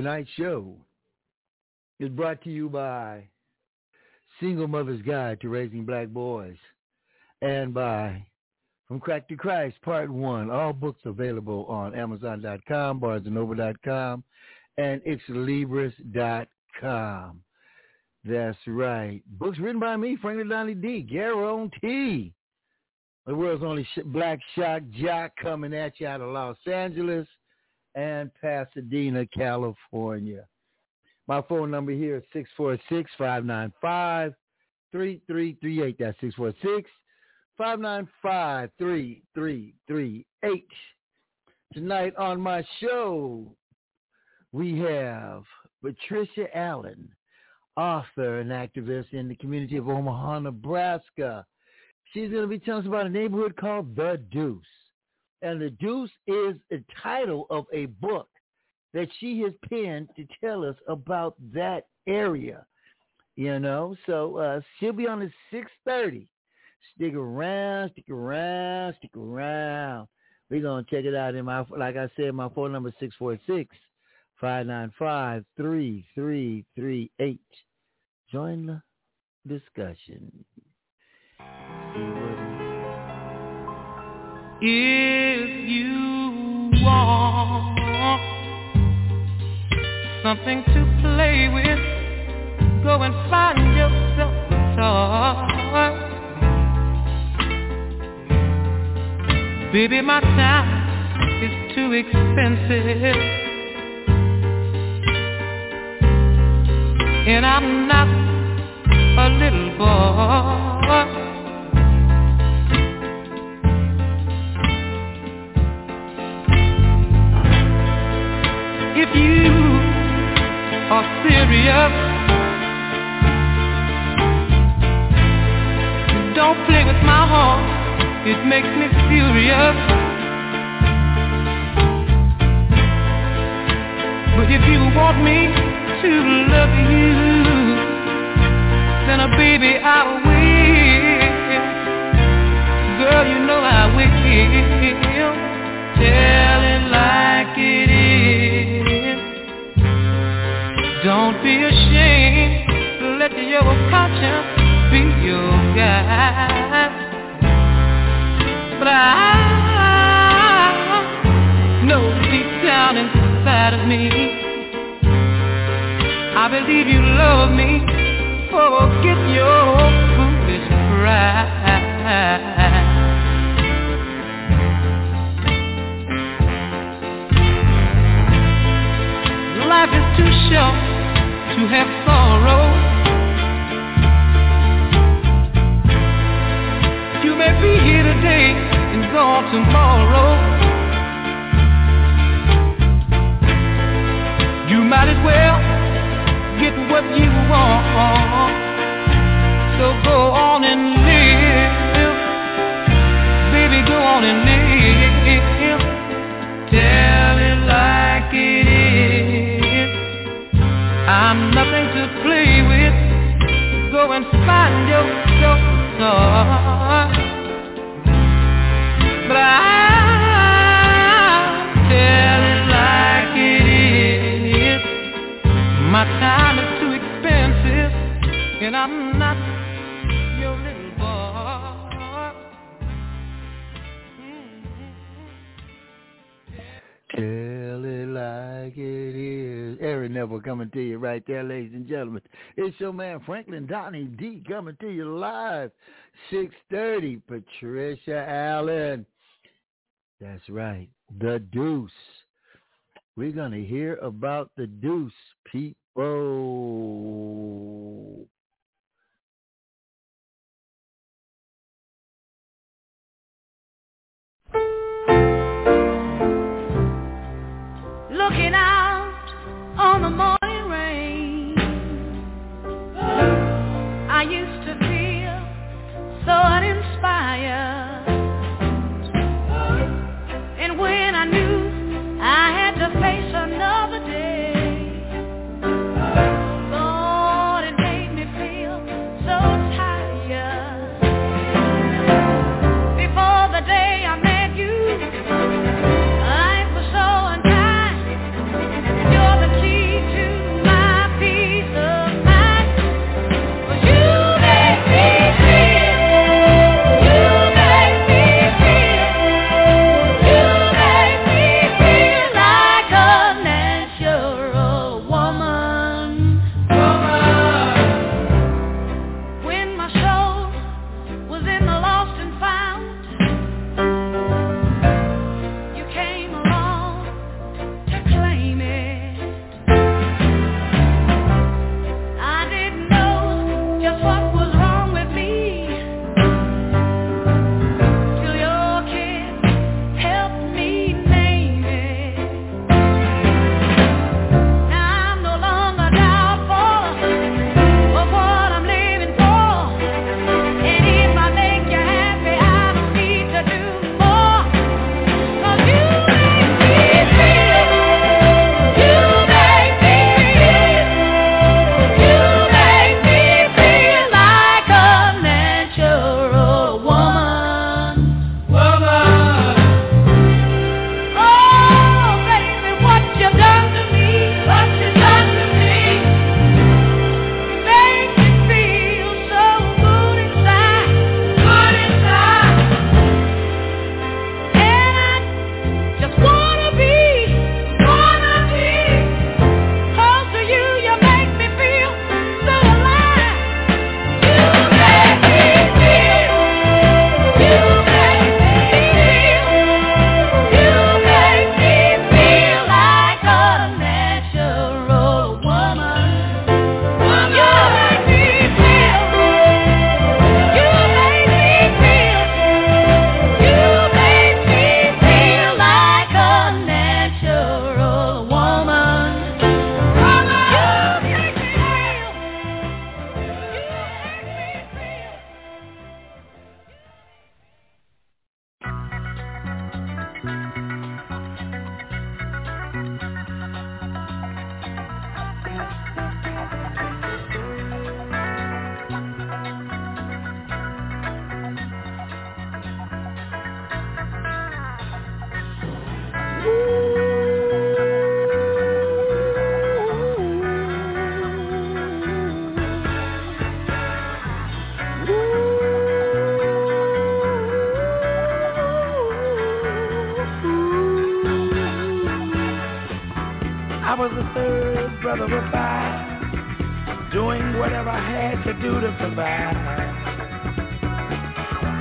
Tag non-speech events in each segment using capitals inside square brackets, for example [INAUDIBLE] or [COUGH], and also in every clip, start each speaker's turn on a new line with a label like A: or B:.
A: Tonight's show is brought to you by Single Mother's Guide to Raising Black Boys and by From Crack to Christ, Part 1. All books available on Amazon.com, BarnesandNoble.com, and XLibris.com. That's right. Books written by me, Franklin Donnie D. Guarantee. The world's only black shock jock coming at you out of Los Angeles and Pasadena, California. My phone number here is 646-595-3338. That's 646-595-3338. Tonight on my show, we have Patricia Allen author and activist in the community of Omaha, Nebraska. She's going to be telling us about a neighborhood called The Deuce. And The Deuce is the title of a book that she has penned to tell us about that area. You know, so uh, she'll be on at 6.30. Stick around, stick around, stick around. We're going to check it out in my, like I said, my phone number is 646 595 3338. Join the discussion.
B: If you want something to play with, go and find yourself a toy. Baby, my time is too expensive. and I'm not a little boy. You are serious, don't play with my heart. It makes me furious. But if you want me to love you, then uh, baby I will. Girl, you know I will. Tell be your. But I know deep down inside of me I believe you love me. Forget your foolish pride. Life is too short to have sorrow. May be here today and gone tomorrow. You might as well get what you want. So go on and live. Baby, go on and live. Tell it like it is. I'm nothing to play with. Go and find yourself a and I'm not your little boy.
A: Tell it like it is. Aaron Neville coming to you right there, ladies and gentlemen. It's your man Franklin Donnie D coming to you live, 6.30, Patricia Allen. That's right, the Deuce. We're going to hear about the Deuce, people.
C: On the morning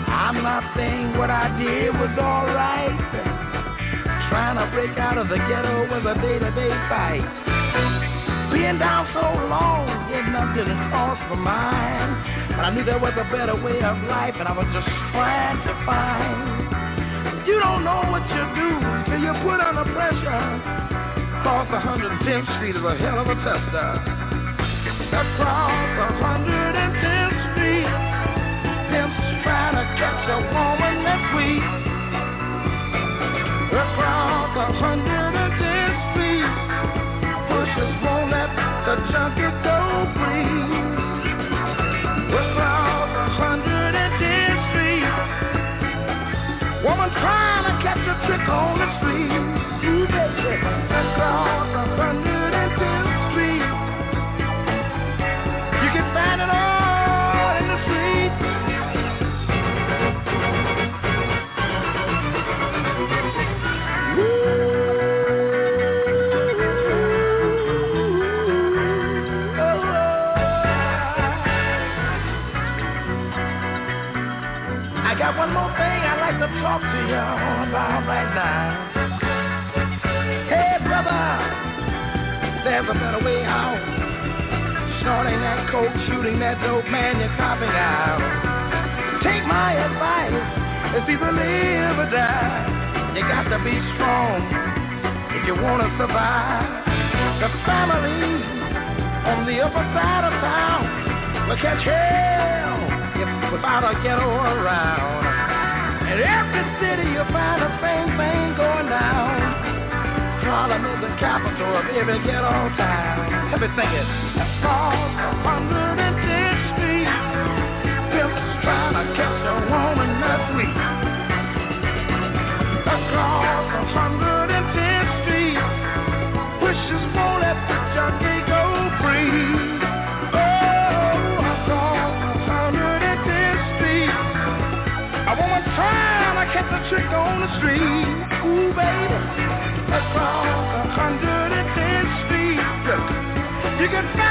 D: I'm not saying what I did was alright. Trying to break out of the ghetto was a day-to-day fight. Being down so long, getting up the cross my mind. But I knew there was a better way of life, and I was just trying to find. You don't know what you do till you put under pressure. Across 110th Street is a hell of a tester. Trying to catch a woman that's weak. Across 110th Street, pushers won't let about right now brother, there's a better way out. Snorting that coke, shooting that dope, man, you're copping out. Take my advice, it's either live or die. You got to be strong if you want to survive. The family on the upper side of town will catch hell if without a ghetto around. In every city you find the same thing going down. Harlem is the capital of every ghetto town. Let me sing it. Across 110th can find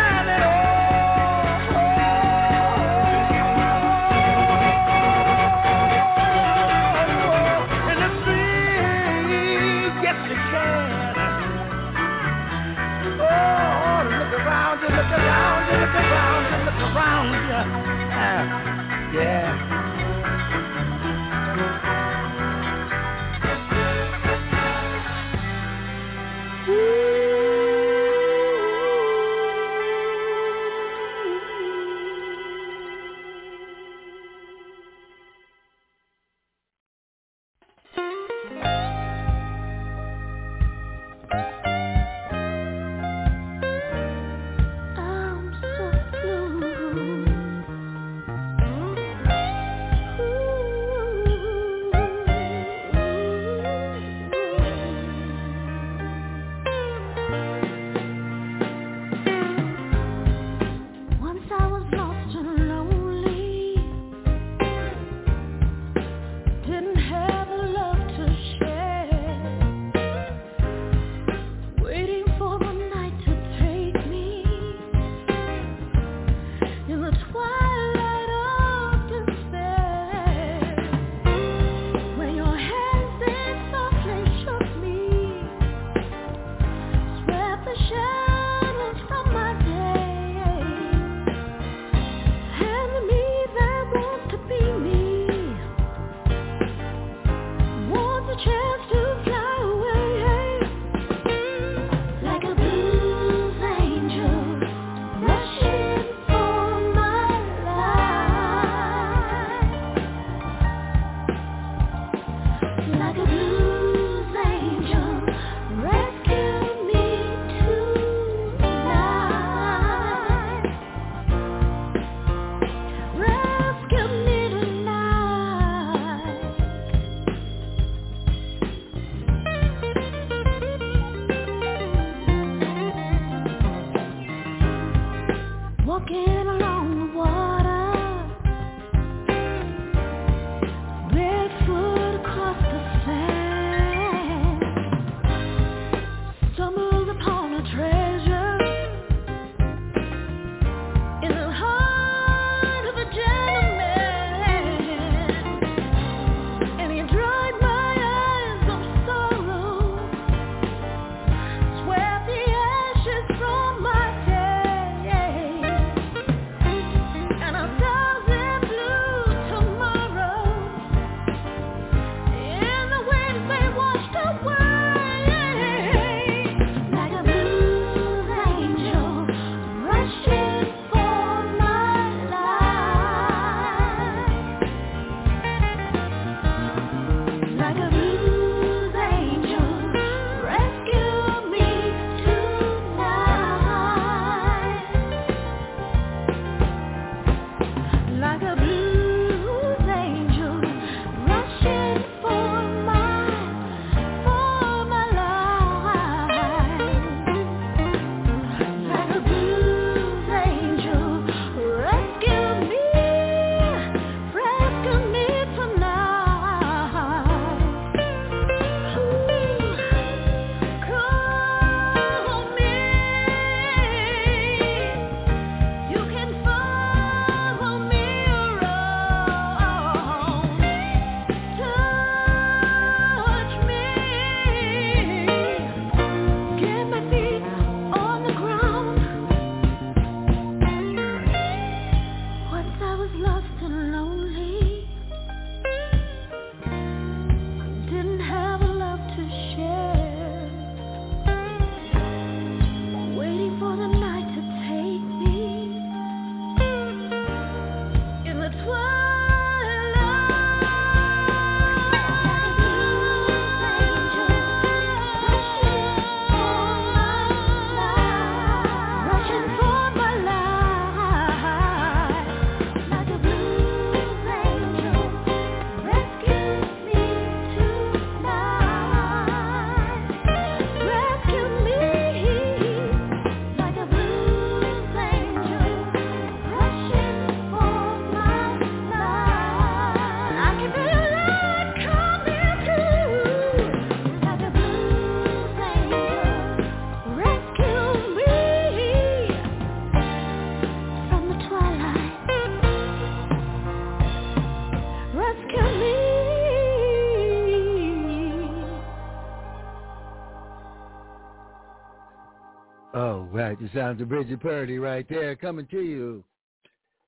D: the sounds of Bridget Purdy right there coming to you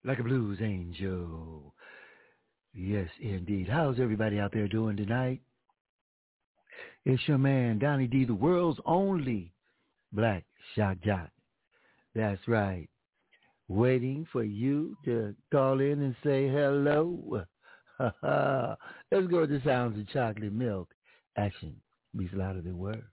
D: like a blues angel. Yes, indeed. How's everybody out there doing tonight? It's your man, Donnie D, the world's only black shock jock. That's right. Waiting for you to call in and say hello. [LAUGHS] Let's go with the sounds of chocolate milk. Action speaks louder than words.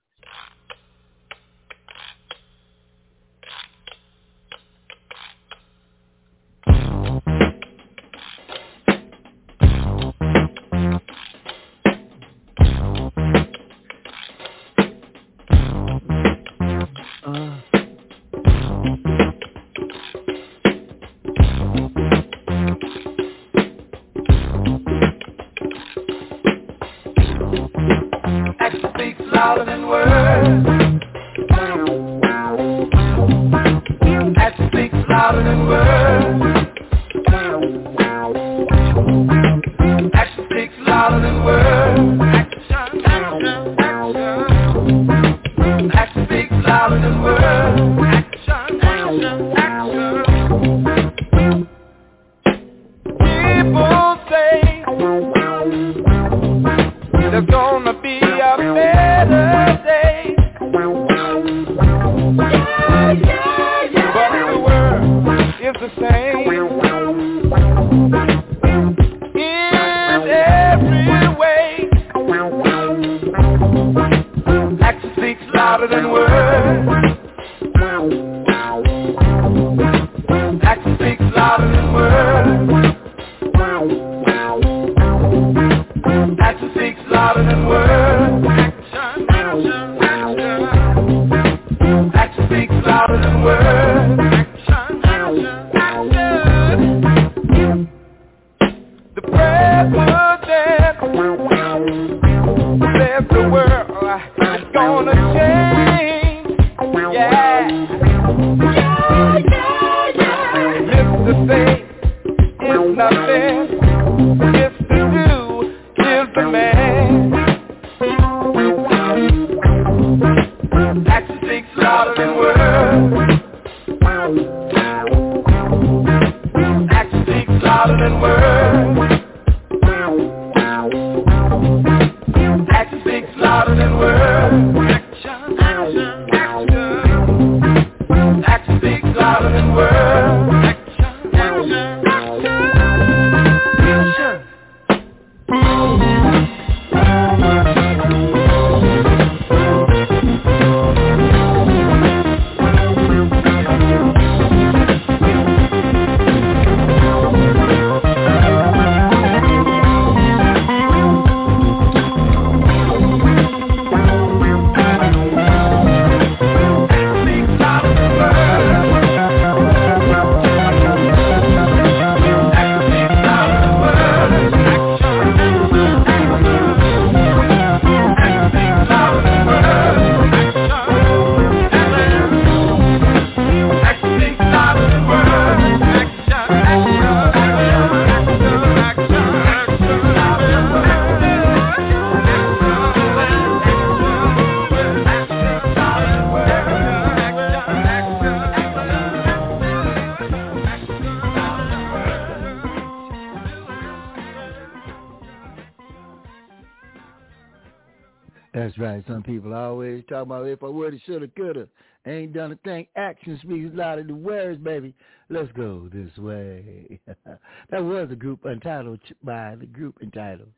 D: Shoulda, coulda. Ain't done a thing. Action speaks louder than words, baby. Let's go this way. [LAUGHS] that was a group entitled by the group entitled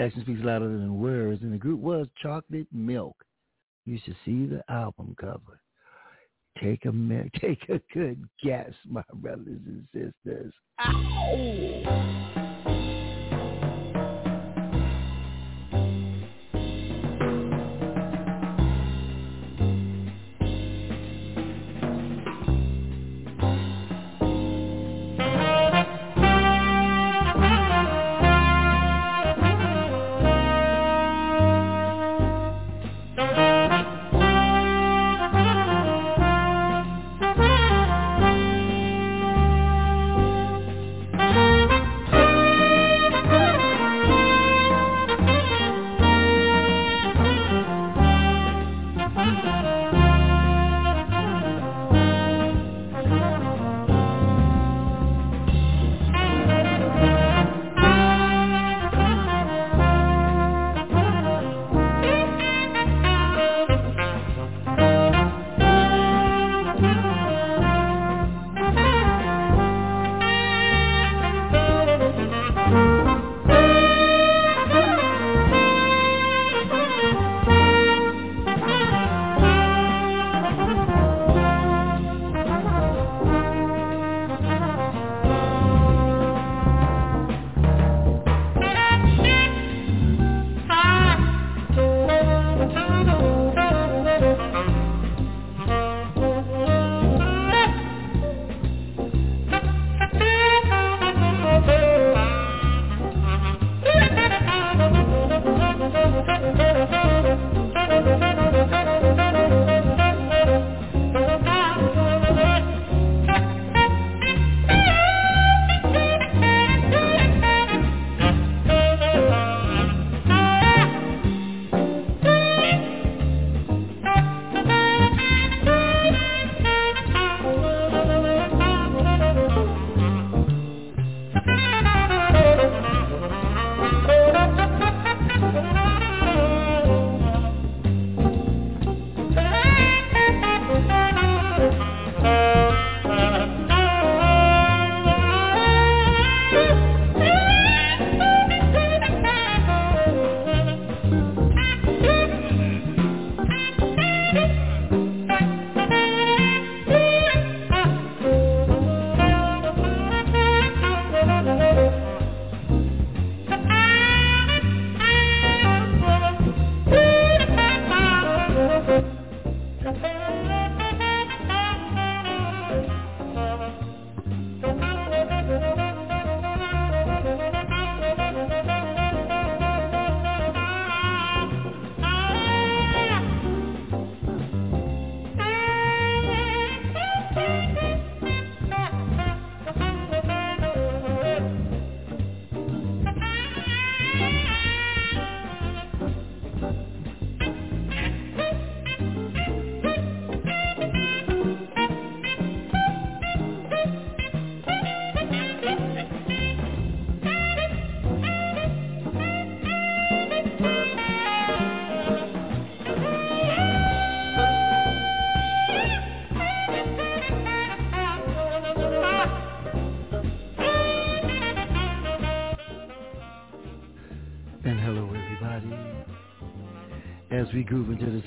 D: Action Speaks Louder Than Words, and the group was Chocolate Milk. You should see the album cover. Take a [LAUGHS] take a good guess, my brothers and sisters. Ow!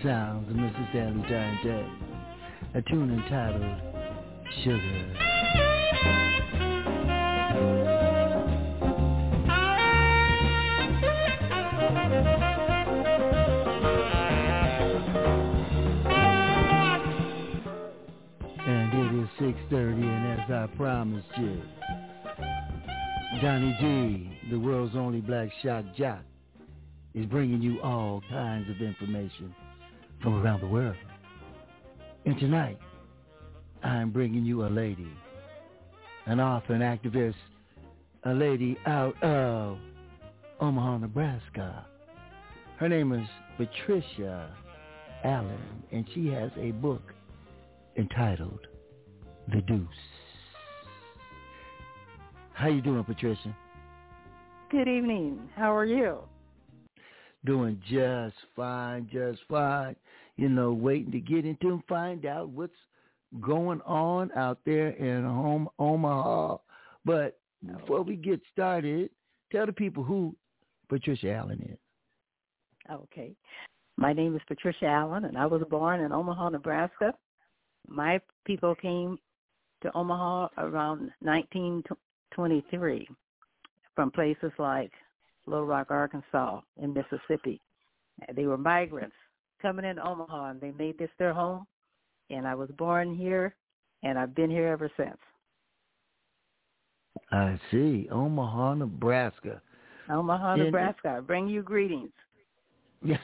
A: Sounds of Mrs. Giant Day, a tune entitled Sugar. And it is 6.30 and as I promised you, Donnie D, the world's only black shock jock, is bringing you all kinds of information from around the world. And tonight, I'm bringing you a lady, an author and activist, a lady out of Omaha, Nebraska. Her name is Patricia Allen, and she has a book entitled The Deuce. How you doing, Patricia?
E: Good evening. How are you?
A: Doing just fine, just fine. You know, waiting to get into and find out what's going on out there in home Omaha. But before we get started, tell the people who Patricia Allen is.
E: Okay. My name is Patricia Allen, and I was born in Omaha, Nebraska. My people came to Omaha around 1923 from places like Little Rock, Arkansas, and Mississippi. They were migrants coming in Omaha, and they made this their home. And I was born here, and I've been here ever since.
A: I see. Omaha, Nebraska.
E: Omaha,
A: And-
E: Nebraska. I bring you greetings. [LAUGHS]
A: you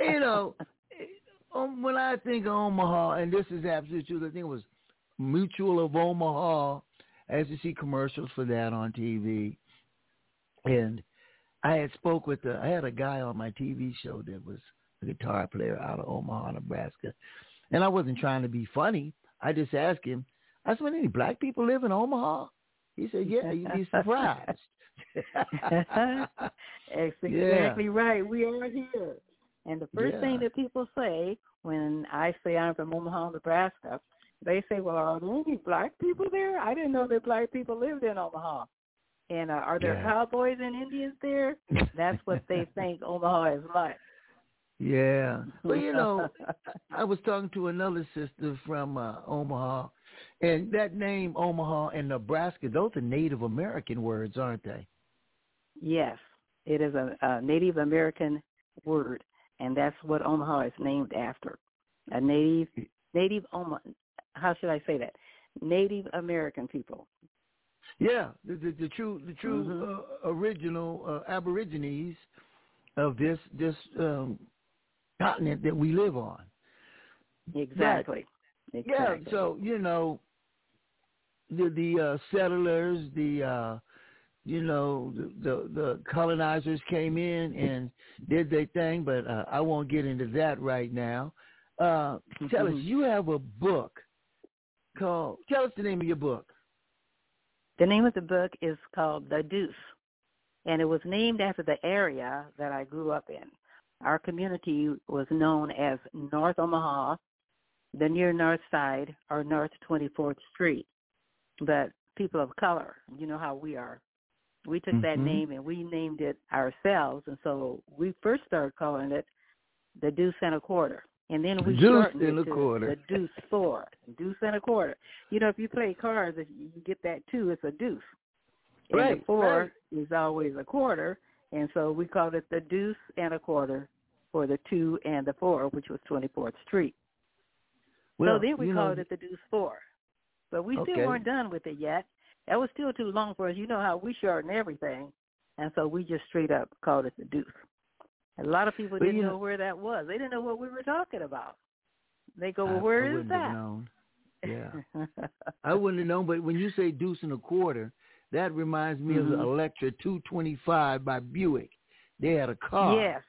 A: know, um, when I think of Omaha, and this is absolutely true, I think it was Mutual of Omaha. As you see commercials for that on TV, and I had spoke with the, I had a guy on my TV show that was a guitar player out of Omaha, Nebraska, and I wasn't trying to be funny. I just asked him, I said, "Any black people live in Omaha?" He said, "Yeah, you'd be surprised." [LAUGHS]
E: That's [LAUGHS]
A: Yeah.
E: exactly right. We are here. And the first
A: Yeah.
E: thing that people say when I say I'm from Omaha, Nebraska, they say, "Well, are there any black people there? I didn't know that black people lived in Omaha." And uh, are there
A: Yeah.
E: cowboys and Indians there? That's what they [LAUGHS] think Omaha is like.
A: Yeah. Well, you know, [LAUGHS] I was talking to another sister from uh, Omaha, and that name Omaha and Nebraska, those are Native American words, aren't they?
E: Yes, it is a, a Native American word, and that's what Omaha is named after. A native, native Omaha. How should I say that? Native American people.
A: Yeah, the the, the true the true
E: Mhm.
A: uh, original uh, Aborigines of this this um, continent that we live on.
E: Exactly.
A: Yeah,
E: Exactly.
A: so you know, the the uh, settlers, the uh, you know, the, the the colonizers came in and did their thing, but uh, I won't get into that right now. Uh, tell us,
E: Mhm.
A: you have a book called. Tell us the name of your book.
E: The name of the book is called The Deuce, and it was named after the area that I grew up in. Our community was known as North Omaha, the near North Side, or North 24th Street. But people of color, you know how we are. We took that
A: Mhm.
E: name and we named it ourselves, and so we first started calling it the Deuce and a Quarter. And then we
A: Deuce
E: shortened
A: and
E: it
A: a
E: to
A: quarter.
E: the Deuce Four, Deuce and a Quarter. You know, if you play cards, if you get that two, it's a deuce. And
A: Right,
E: the four
A: right.
E: is always a quarter, and so we called it the Deuce and a Quarter for the two and the four, which was 24th Street.
A: Well,
E: so then we called
A: know,
E: it the Deuce Four. But we
A: Okay.
E: still weren't done with it yet. That was still too long for us. You know how we shorten everything, and so we just straight up called it the Deuce. A lot of people didn't know,
A: know-
E: where that was. They didn't know what we were talking about. They go,
A: I-
E: where
A: I
E: is that?
A: known. Yeah. [LAUGHS] I wouldn't have known, but when you say deuce and a quarter, that reminds me of the
E: Mhm.
A: Electra 225 by Buick. They had a car
E: yes.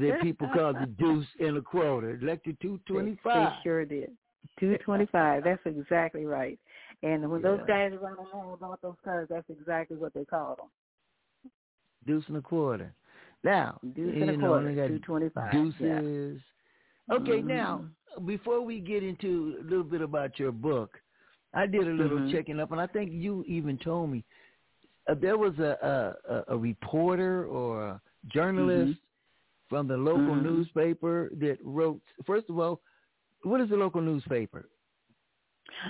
A: that people called the deuce and a quarter. Electra 225.
E: they sure did. Two twenty five. That's exactly right. And when those
A: Yeah.
E: guys run along about those cars, that's exactly what they called them.
A: Deuce and a quarter. Now,
E: Deuce
A: you
E: and a
A: know,
E: quarter.
A: got
E: Two twenty five.
A: deuces. Okay,
E: Mhm.
A: now before we get into a little bit about your book, I did a little
E: Mhm.
A: checking up, and I think you even told me uh, there was a, a a- a reporter or a journalist from the local
E: Mhm.
A: newspaper that wrote. First of all, what is the local newspaper?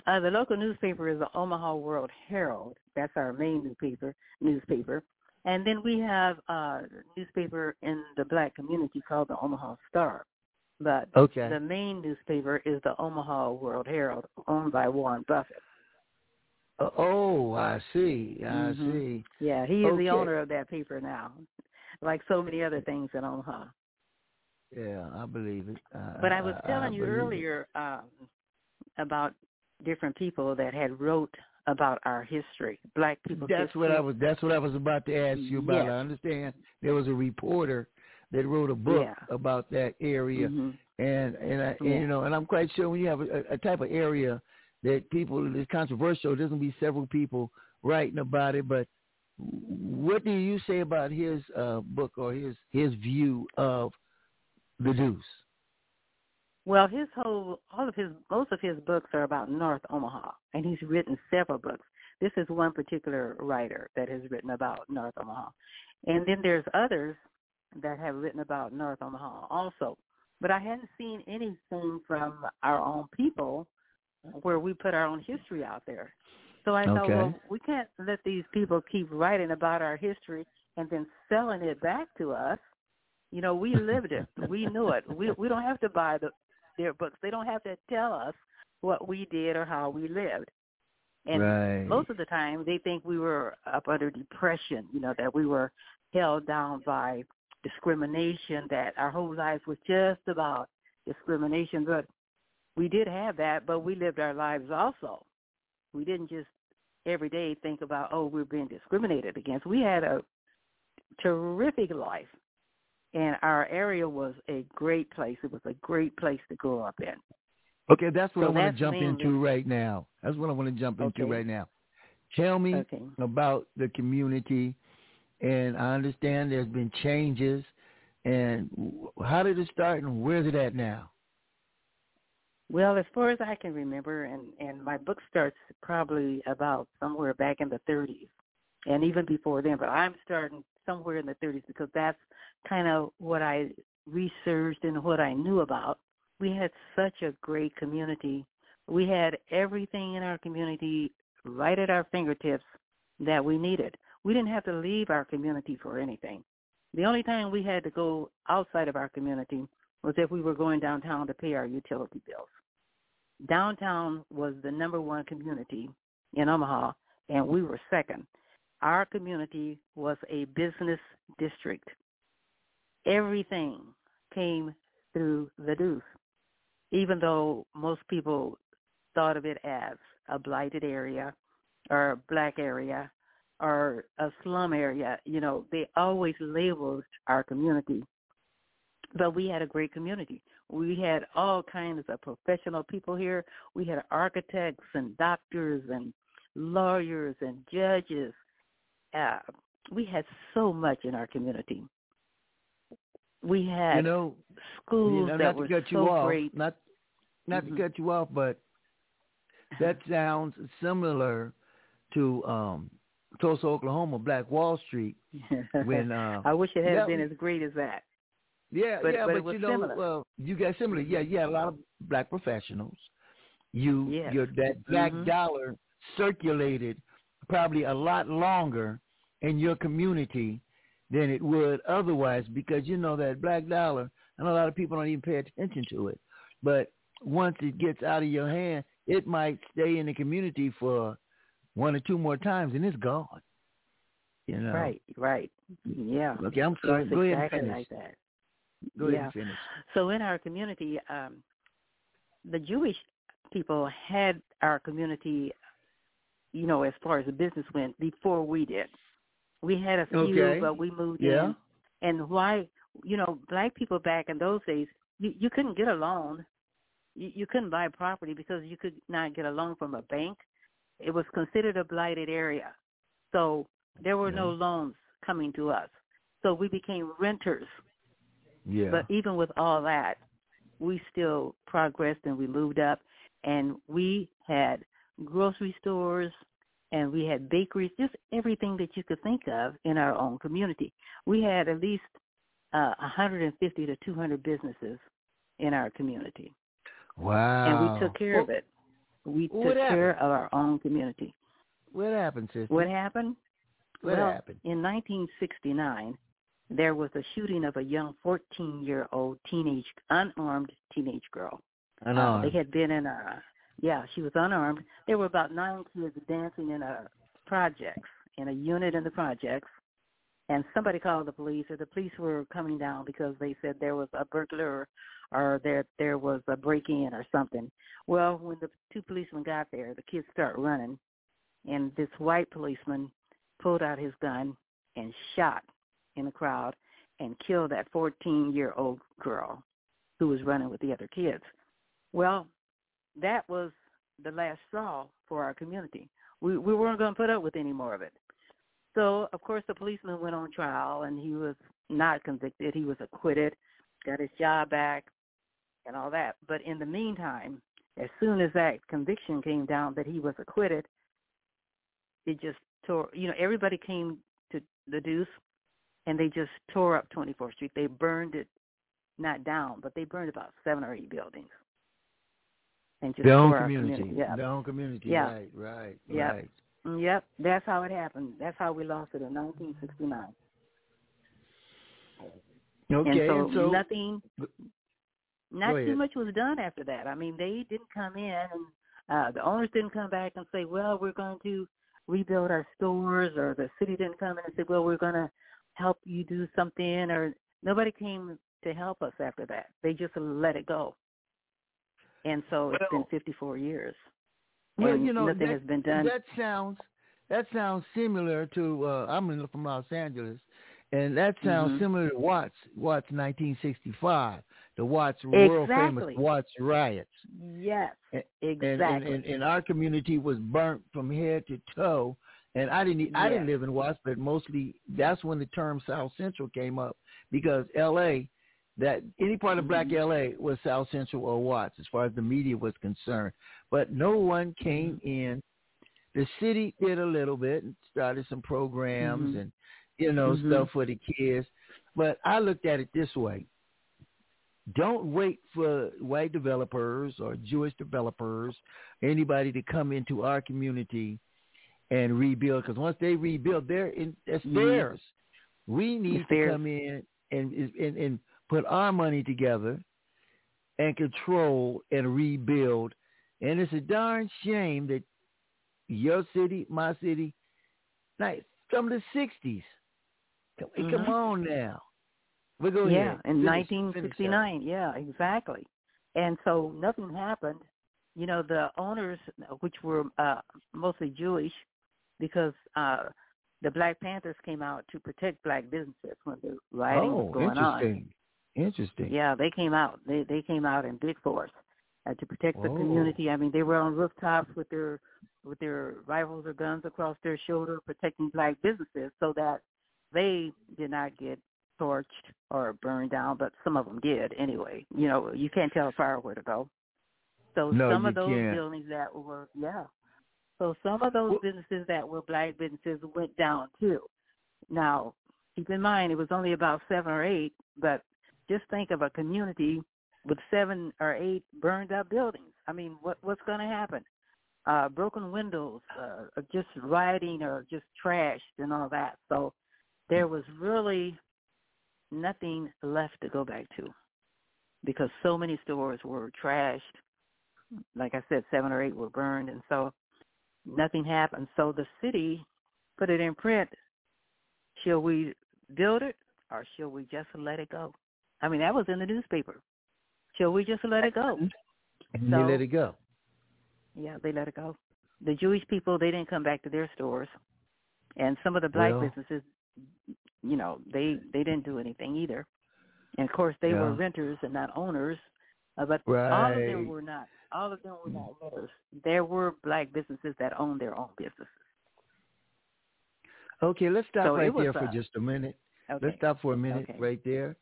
E: Uh, the local newspaper is the Omaha World Herald. That's our main newspaper. Newspaper, and then we have a newspaper in the black community called the Omaha Star. But
A: Okay.
E: the main newspaper is the Omaha World Herald, owned by Warren Buffett.
A: Uh, oh, I see. I
E: Mhm.
A: see.
E: Yeah, he is
A: Okay.
E: the owner of that paper now, like so many other things in Omaha.
A: Yeah, I believe it. Uh,
E: But I was telling you
A: believe it.
E: earlier um, about different people that had wrote about our history, black people.
A: That's
E: history.
A: what I was. That's what I was about to ask you about.
E: Yes.
A: I understand there was a reporter that wrote a book
E: Yeah.
A: about that area,
E: Mhm.
A: and and, I, and you know, and I'm quite sure when you have a, a type of area that people is controversial, there's gonna be several people writing about it. But what do you say about his uh, book or his his view of the Deuce?
E: Well, his whole, all of his, most of his books are about North Omaha, and he's written several books. This is one particular writer that has written about North Omaha, and then there's others that have written about North Omaha also. But I hadn't seen anything from our own people where we put our own history out there. So I thought,
A: Okay.
E: well, we can't let these people keep writing about our history and then selling it back to us. You know, we lived it. we knew it. We we don't have to buy the their books. They don't have to tell us what we did or how we lived. And
A: Right.
E: most of the time, they think we were up under depression. You know, that we were held down by discrimination. That our whole lives was just about discrimination. But we did have that, but we lived our lives also. We didn't just every day think about, oh, we're being discriminated against. We had a terrific life and our area was a great place. It was a great place to grow up in.
A: Okay, that's what
E: So
A: I want to jump
E: mainly-
A: into right now. That's what I want to jump into right now. Tell me
E: Okay.
A: about the community, and I understand there's been changes. And how did it start, and where's it at now?
E: Well, as far as I can remember, and and my book starts probably about somewhere back in the 30s, and even before then. But I'm starting somewhere in the 30s because that's kind of what I researched and what I knew about. We had such a great community. We had everything in our community right at our fingertips that we needed. We didn't have to leave our community for anything. The only time we had to go outside of our community was if we were going downtown to pay our utility bills. Downtown was the number one community in Omaha, and we were second. Our community was a business district. Everything came through the Deuce, even though most people thought of it as a blighted area or a black area or a slum area. You know, they always labeled our community. But we had a great community. We had all kinds of professional people here. We had architects and doctors and lawyers and judges. Uh, we had so much in our community. We had
A: you know,
E: schools
A: you know,
E: that
A: not
E: were
A: cut you
E: so
A: off,
E: great.
A: not not
E: Mhm.
A: to cut you off, but that sounds similar to um, Tulsa, Oklahoma, Black Wall Street. [LAUGHS] When uh,
E: I wish it had
A: yeah,
E: been as great as that.
A: Yeah,
E: But-
A: yeah,
E: but
A: but, you know,
E: similar.
A: well, you got similar. Yeah, you had a lot of black professionals. You,
E: Yes.
A: your that black
E: Mhm.
A: dollar circulated probably a lot longer in your community than it would otherwise because you know that black dollar, and a lot of people don't even pay attention to it. But once it gets out of your hand, it might stay in the community for one or two more times, and it's gone. You know.
E: Right, right. Yeah.
A: Okay, I'm sorry.
E: It's
A: Go ahead and
E: exactly
A: finish.
E: like that.
A: Go ahead
E: Yeah.
A: and finish.
E: So in our community, um, the Jewish people had our community, you know, as far as the business went, before we did. We had a few,
A: Okay.
E: but we moved
A: Yeah.
E: in. And why, you know, black people back in those days, you, you couldn't get a loan. You, you couldn't buy property because you could not get a loan from a bank. It was considered a blighted area. So there were no loans coming to us. So we became renters.
A: Yeah.
E: But even with all that, we still progressed and we moved up and we had grocery stores and we had bakeries, just everything that you could think of in our own community. We had at least uh, 150 to 200 businesses in our community.
A: Wow.
E: And we took care
A: well,
E: of it. We took
A: happened?
E: care of our own community.
A: What happened, sister?
E: What happened?
A: What
E: well,
A: happened?
E: In 1969, there was a shooting of a young 14-year-old teenage, unarmed teenage girl.
A: I know.
E: Uh, they had been in a, yeah, she was unarmed. There were about nine kids dancing in a projects, in a unit in the projects, and somebody called the police, or the police were coming down because they said there was a burglar or there there was a break-in or something. Well, when the two policemen got there, the kids start running, and this white policeman pulled out his gun and shot in the crowd and killed that 14-year-old girl who was running with the other kids. Well, that was the last straw for our community. We we weren't going to put up with any more of it. So, of course, the policeman went on trial and he was not convicted. He was acquitted, got his job back, and all that. But in the meantime, as soon as that conviction came down that he was acquitted, it just tore, you know, everybody came to the deuce and they just tore up 24th Street. They burned it, not down, but they burned about seven or eight buildings. And just
A: Their own
E: tore our
A: community.
E: Yeah.
A: Their own community.
E: Yeah.
A: Right, right,
E: Yeah.
A: right.
E: Yep, that's how it happened. That's how we lost it in 1969.
A: Okay,
E: and so,
A: and so
E: nothing, not too much was done after that. I mean, they didn't come in, and uh, the owners didn't come back and say, "Well, we're going to rebuild our stores," or the city didn't come in and say, "Well, we're going to help you do something," or nobody came to help us after that. They just let it go. And so it's been 54 years.
A: well,
E: and
A: you know,
E: nothing
A: that,
E: has been done.
A: That sounds that sounds similar to uh I'm from Los Angeles, and that sounds
E: Mhm.
A: similar to Watts Watts 1965, the Watts world famous
E: Exactly.
A: Watts riots.
E: Yes,
A: And-
E: exactly.
A: And, and, and our community was burnt from head to toe. And I didn't I didn't live in Watts, but mostly that's when the term South Central came up because L.A. that any part of Black. L.A. was South Central or Watts as far as the media was concerned. But no one came
E: Mm-hmm.
A: in. The city did a little bit and started some programs
E: Mhm.
A: and you know
E: Mhm.
A: stuff for the kids. But I looked at it this way: don't wait for white developers or Jewish developers, anybody to come into our community and rebuild. Because once they rebuild, they're in, it's
E: Mhm.
A: theirs. We need
E: It's
A: to
E: theirs.
A: come in and, and and put our money together and control and rebuild. And it's a darn shame that your city, my city, like from the '60s. Come, come
E: Mhm.
A: on now. We go
E: yeah, in
A: Finish- finish
E: 1969. Yeah, exactly. And so nothing happened. You know, the owners, which were uh, mostly Jewish, because uh, the Black Panthers came out to protect black businesses when the rioting
A: oh,
E: was going on.
A: interesting. Interesting.
E: Yeah, they came out. They they came out in big force uh, to protect the community. I mean, they were on rooftops with their with their rifles or guns across their shoulder, protecting black businesses, so that they did not get torched or burned down. But some of them did anyway. You know, you can't tell a fire where to go. So
A: No,
E: some of those
A: can't.
E: buildings that were yeah. So some of those businesses that were black businesses went down too. Now, keep in mind it was only about seven or eight, but just think of a community with seven or eight burned up buildings. I mean, what what's going to happen? Uh, broken windows, uh, just rioting, or just trashed and all that. So there was really nothing left to go back to because so many stores were trashed. Like I said, seven or eight were burned, and so nothing happened. So the city put it in print. Shall we build it or shall we just let it go? I mean, that was in the newspaper. Shall we just let it go?
A: And
E: So-
A: they let it go.
E: Yeah, they let it go. The Jewish people, they didn't come back to their stores. And some of the black
A: Well-
E: businesses, you know, they they didn't do anything either. And of course, they were renters and not owners. Uh, but all of them were not. All of them were not renters. There were black businesses that owned their own businesses.
A: Okay, let's stop
E: So
A: right there for
E: uh,
A: just a minute.
E: Okay.
A: Let's stop for a minute
E: Okay.
A: right there.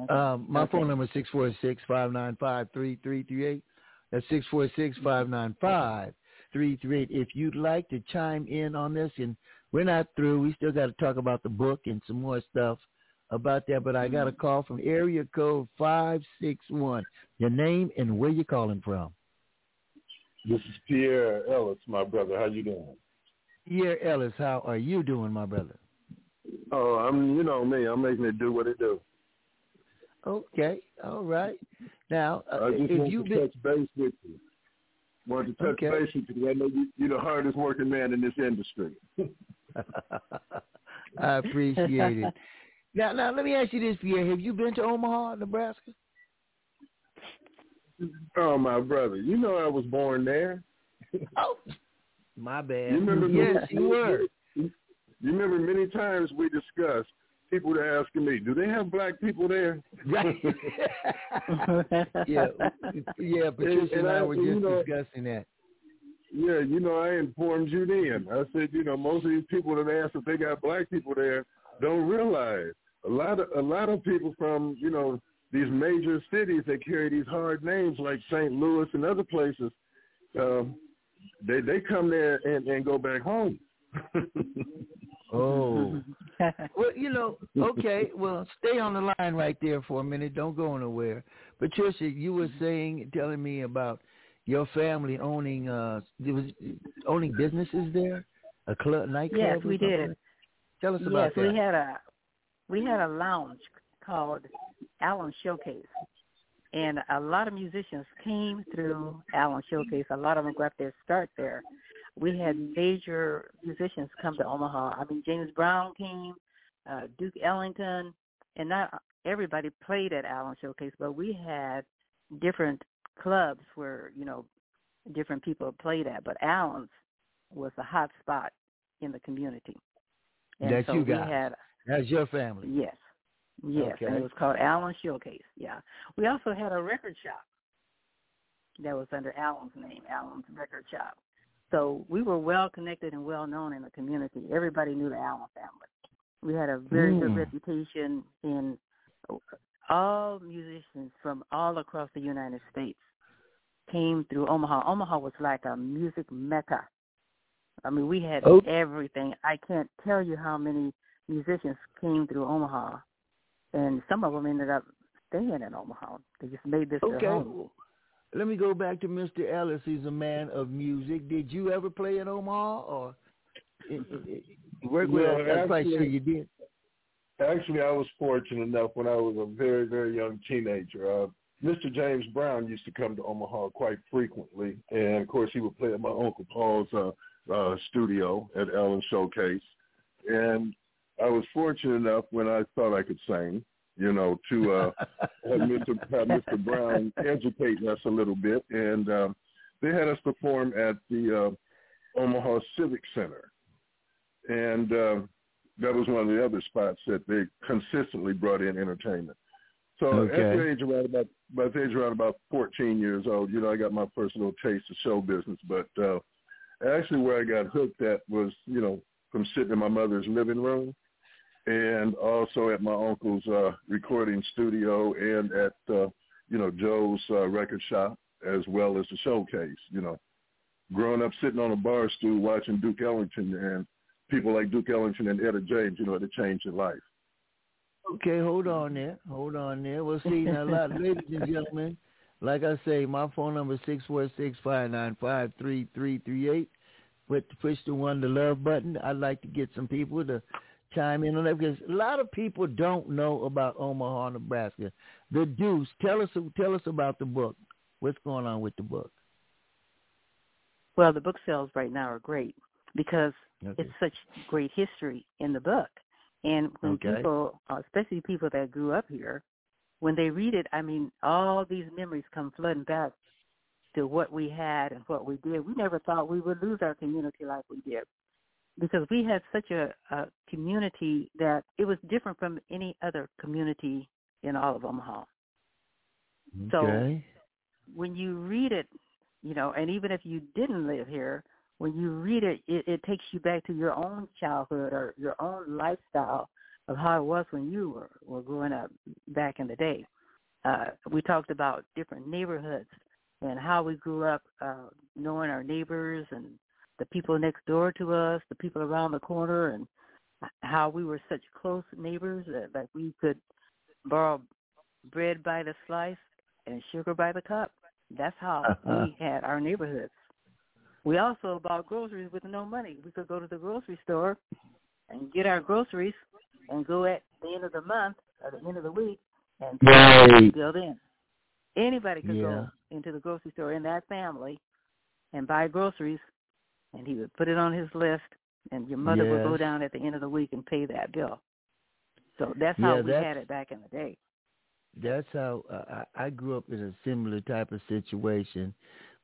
E: Okay.
A: Um, my
E: Okay.
A: phone number is six four six five nine five three three three eight. That's six four six five nine five three three eight. If you'd like to chime in on this, and we're not through, we still got to talk about the book and some more stuff about that, but I got a
F: Mm-hmm.
A: call from area code 561. Your name and where you calling from?
F: This is Pierre Ellis, my brother. How you doing?
A: Pierre Ellis, how are you doing, my brother?
F: Oh, I'm. You know me. I'm making it do what it do.
A: Okay, all right. Now, uh,
F: I just
A: if
F: want
A: you
F: to
A: been
F: touch base with you. Want to touch
A: Okay.
F: base with you because I know you, you're the hardest working man in this industry. [LAUGHS]
A: I appreciate it. Now, now let me ask you this, Pierre. Have you been to Omaha, Nebraska?
F: oh, my brother. You know I was born there.
A: Oh, my bad.
F: You remember?
A: yes, you were. [LAUGHS]
F: You remember many times we discussed people were asking me, "Do they have black people there?"
A: Right. [LAUGHS] yeah, yeah. Patricia and,
F: and
A: I
F: I-
A: were
F: you
A: just
F: know-
A: discussing that.
F: Yeah, you know, I informed you then. I said, you know, most of these people that ask if they got black people there don't realize a lot of a lot of people from you know these major cities that carry these hard names like St. Louis and other places. Um, they they come there and, and go back home.
A: Oh. [LAUGHS] Well, you know, okay. Well, stay on the line right there for a minute. Don't go nowhere. Patricia, you were saying, telling me about your family owning uh there was owning businesses there, a club, nightclub.
E: Yes, we
A: something?
E: did.
A: Tell us
E: yes,
A: about that.
E: we had a we had a lounge called Allen Showcase, and a lot of musicians came through Allen Showcase. A lot of them got their start there. We had major musicians come to Omaha. I mean, James Brown came, uh, Duke Ellington, and not everybody played at Allen Showcase, but we had different clubs where you know different people played at. But Allen's was a hot spot in the community. And
A: That
E: so
A: you got.
E: had
A: That's your family.
E: Yes. Yes. And it was called Allen Showcase. Yeah. We also had a record shop that was under Allen's name, Allen's Record Shop. So we were well connected and well known in the community. Everybody knew the Allen family. We had a very good
A: Mm.
E: reputation in all musicians from all across the United States came through Omaha. Omaha was like a music mecca. I mean, we had
A: Oh.
E: everything. I can't tell you how many musicians came through Omaha, and some of them ended up staying in Omaha. They just made this
A: Okay.
E: their home.
A: Let me go back to Mr. Ellis. He's a man of music. Did you ever play in Omaha or work with?
F: No,
A: I'm quite sure
F: actually-
A: you did.
F: Actually, I was fortunate enough when I was a very, very young teenager. Uh, Mr. James Brown used to come to Omaha quite frequently, and of course, he would play at my uncle Paul's uh, uh, studio at Allen Showcase. And I was fortunate enough when I thought I could sing, you know, to uh, have Mr. have Mr. Brown educate us a little bit, and um, they had us perform at the uh, Omaha Civic Center, and. Uh, that was one of the other spots that they consistently brought in entertainment. So at the age around about by the age around about 14 years old, you know, I got my first little taste of show business. But uh, actually, where I got hooked at was, you know, from sitting in my mother's living room, and also at my uncle's uh, recording studio, and at uh, you know Joe's uh, record shop, as well as the showcase. You know, growing up sitting on a bar stool watching Duke Ellington and people like Duke Ellington and Etta James, you know, it changed your life.
A: Okay, hold on there. Hold on there. We'll see lot, ladies and gentlemen. Like I say, my phone number is six four six five nine five three three three eight. Put push the one the love button. I'd like to get some people to chime in on that because a lot of people don't know about Omaha, Nebraska. The Deuce. Tell us tell us about the book. What's going on with the book?
E: Well, the book sales right now are great because
A: Okay.
E: it's such great history in the book. And when
A: Okay.
E: people, uh, especially people that grew up here, when they read it, I mean, all these memories come flooding back to what we had and what we did. We never thought we would lose our community like we did because we had such a, a community that it was different from any other community in all of Omaha. So- when you read it, you know, and even if you didn't live here, when you read it, it, it takes you back to your own childhood or your own lifestyle of how it was when you were, were growing up back in the day. Uh, we talked about different neighborhoods and how we grew up uh, knowing our neighbors and the people next door to us, the people around the corner, and how we were such close neighbors that, that we could borrow bread by the slice and sugar by the cup. That's how uh-huh. we had our neighborhoods. We also bought groceries with no money. We could go to the grocery store and get our groceries and go at the end of the month or the end of the week and
A: right.
E: build in. Anybody could
A: yeah.
E: go into the grocery store in that family and buy groceries, and he would put it on his list, and your mother
A: yes.
E: would go down at the end of the week and pay that bill. So that's how
A: yeah,
E: we
A: that's,
E: had it back in the day.
A: That's how uh, I grew up in a similar type of situation,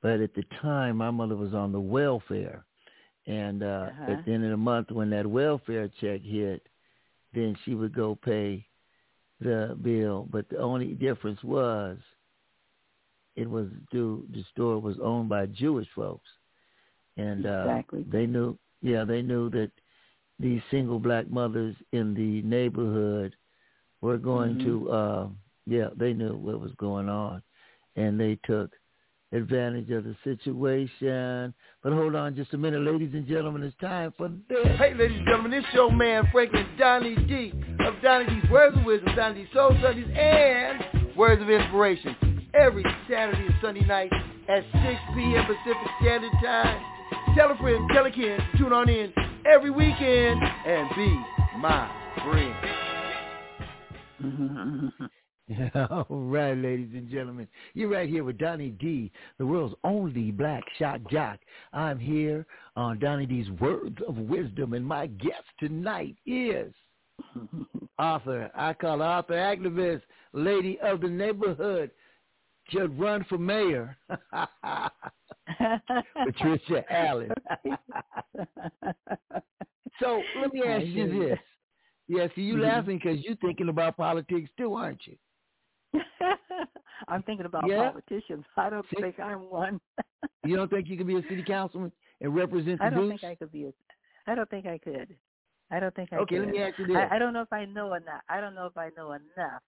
A: but at the time my mother was on the welfare, and uh,
E: uh-huh.
A: at the end of the month when that welfare check hit, then she would go pay the bill. But the only difference was it was due the store was owned by Jewish folks, and uh,
E: exactly.
A: they knew yeah they knew that these single black mothers in the neighborhood were going
E: mm-hmm.
A: to uh, yeah they knew what was going on, and they took advantage of the situation. But hold on just a minute, ladies and gentlemen, it's time for this.
D: Hey, ladies and gentlemen, it's your man Franklin Donnie D of Donnie D's Words of Wisdom, Donnie D's Soul Sundays, and Words of Inspiration every Saturday and Sunday night at 6 p.m. Pacific Standard Time. Tell a friend, tell a kid, tune on in every weekend and be my
A: friend. [LAUGHS] All right, ladies and gentlemen. You're right here with Donnie D, the world's only black shot jock. I'm here on Donnie D's Words of Wisdom, and my guest tonight is [LAUGHS] author, I call author activist, lady of the neighborhood, should run for mayor. [LAUGHS] [LAUGHS] Patricia Allen. so let me ask you this. Yeah, see, you mm-hmm. laughing because you're thinking about politics too, aren't you? [LAUGHS]
E: I'm thinking about
A: yeah?
E: politicians. I don't see? think I'm one. [LAUGHS]
A: you don't think you could be a city councilman and represent the
E: I don't think I could be. A, I don't think I could. I don't think I
A: okay,
E: could.
A: let me ask you this.
E: I, I don't know if I know enough. I don't know if I know enough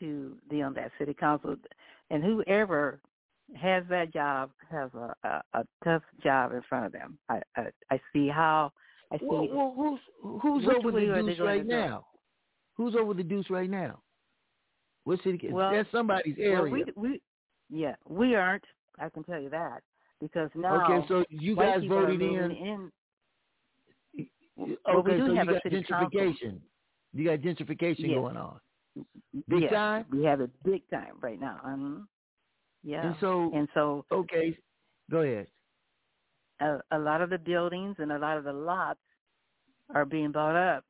E: to be on that city council. And whoever has that job has a, a, a tough job in front of them. I I, I see how I see.
A: Well, well, who's who's over the deuce right now? Who's over the deuce right now? What city?
E: Well,
A: that's somebody's area.
E: Well, we, we yeah we aren't. I can tell you that because now.
A: Okay, so you guys voted in.
E: in
A: okay,
E: well, we
A: so you got gentrification.
E: Council.
A: You got gentrification
E: yes.
A: going on. Big
E: yes,
A: time.
E: We have it big time right now. Mm-hmm. Yeah.
A: And so,
E: and so,
A: okay, go ahead.
E: A, a lot of the buildings and a lot of the lots are being bought up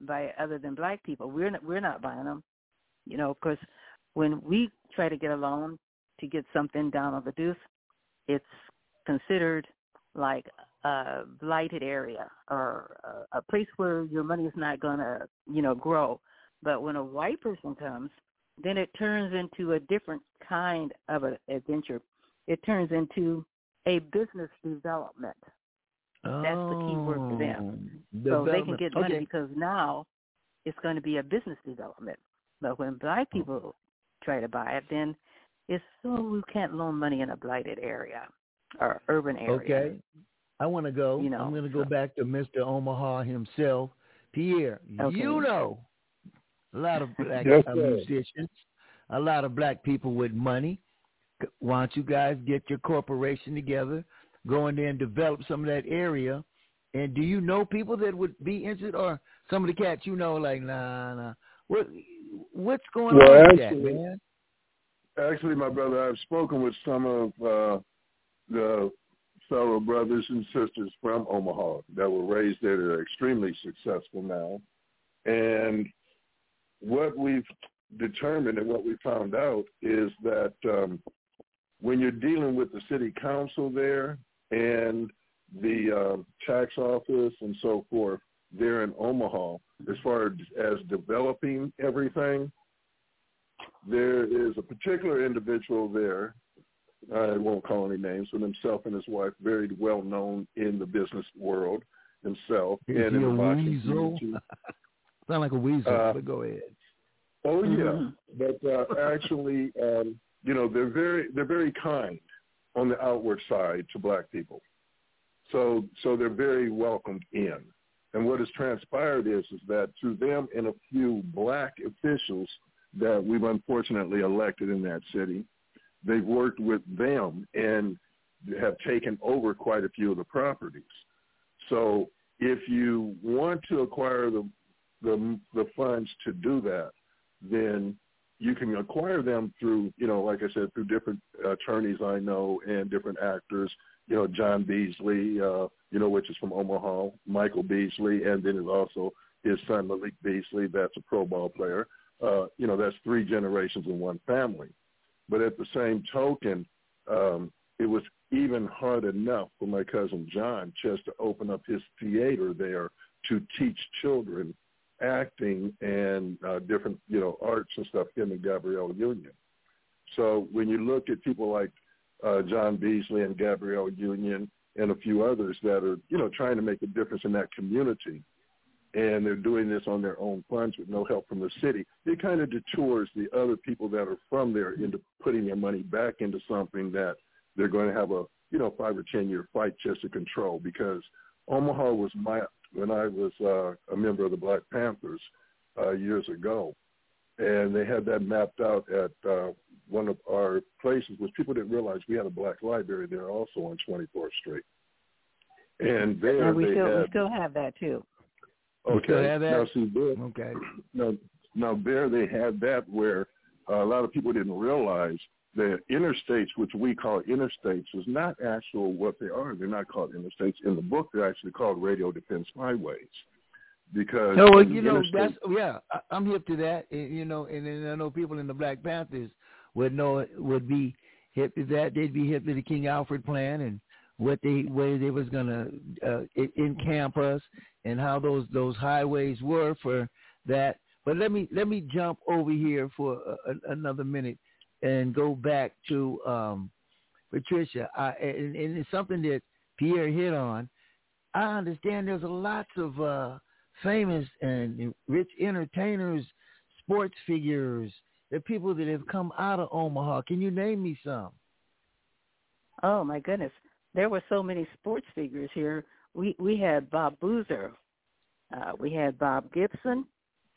E: by other than black people. We're not, we're not buying them. You know, of course, when we try to get a loan to get something down on the deuce, it's considered like a blighted area or a, a place where your money is not going to, you know, grow. But when a white person comes, then it turns into a different kind of an adventure. It turns into a business development.
A: Oh,
E: That's the key word for them.
A: Oh, so
E: they can get money
A: okay.
E: because now it's going to be a business development. But when black oh. people try to buy it, then it's so we can't loan money in a blighted area or urban area.
A: Okay. I want to go.
E: You know,
A: I'm going to go
E: so.
A: back to Mr. Omaha himself, Pierre.
E: Okay.
A: You know, a lot of black
F: Yes,
A: musicians, a lot of black people with money. Why don't you guys get your corporation together, go in there and develop some of that area? And do you know people that would be interested, or some of the cats you know, like nah, nah. What what's going
F: Well,
A: on with
F: actually-
A: that, man?
F: Actually, my brother, I've spoken with some of uh, the fellow brothers and sisters from Omaha that were raised there that are extremely successful now. And what we've determined and what we found out is that um, when you're dealing with the city council there and the uh, tax office and so forth there in Omaha, as far as developing everything, there is a particular individual there. I won't call any names, but himself and his wife, very well known in the business world himself and in the boxing community. [LAUGHS]
A: Sound like a weasel,
F: Uh,
A: but go ahead.
F: Oh yeah,
E: Mhm.
F: but uh, actually, um, you know, they're very they're very kind on the outward side to black people. So so they're very welcomed in. And what has transpired is is that through them and a few black officials that we've unfortunately elected in that city, they've worked with them and have taken over quite a few of the properties. So if you want to acquire the the, the funds to do that, then you can acquire them through, you know, like I said, through different attorneys I know and different actors. You know, John Beasley, uh, you know, which is from Omaha, Michael Beasley, and then is also his son Malik Beasley, that's a pro ball player. Uh, you know, that's three generations in one family. But at the same token, um, it was even hard enough for my cousin John just to open up his theater there to teach children acting and uh, different, you know, arts and stuff in the Gabrielle Union. So when you look at people like uh, John Beasley and Gabrielle Union and a few others that are, you know, trying to make a difference in that community, and they're doing this on their own funds with no help from the city, it kind of detours the other people that are from there into putting their money back into something that they're going to have a, you know, five or ten year fight just to control because Omaha was my when I was uh, a member of the Black Panthers uh, years ago, and they had that mapped out at uh, one of our places, which people didn't realize we had a black library there also on 24th Street. And there
E: and we
F: they
E: still
F: had,
E: we still have that too.
F: Okay.
A: have that?
F: Now, see, there,
A: Okay.
F: now, now there they had that where uh, a lot of people didn't realize the interstates, which we call interstates, is not actual what they are. They're not called interstates. In the book, they're actually called radio defense highways. Because
A: No, well, you know that's yeah. I, I'm hip to that. and, You know, and, and I know people in the Black Panthers would know it would be hip to that. They'd be hip to the King Alfred plan and what they way they was gonna uh, encamp us and how those those highways were for that. But let me let me jump over here for a, a, another minute and go back to um, Patricia. I, and, and it's something that Pierre hit on. I understand there's a lots of uh, famous and rich entertainers, sports figures, the people that have come out of Omaha. Can you name me some?
E: Oh my goodness, there were so many sports figures here. We we had Bob Boozer, uh, we had Bob Gibson,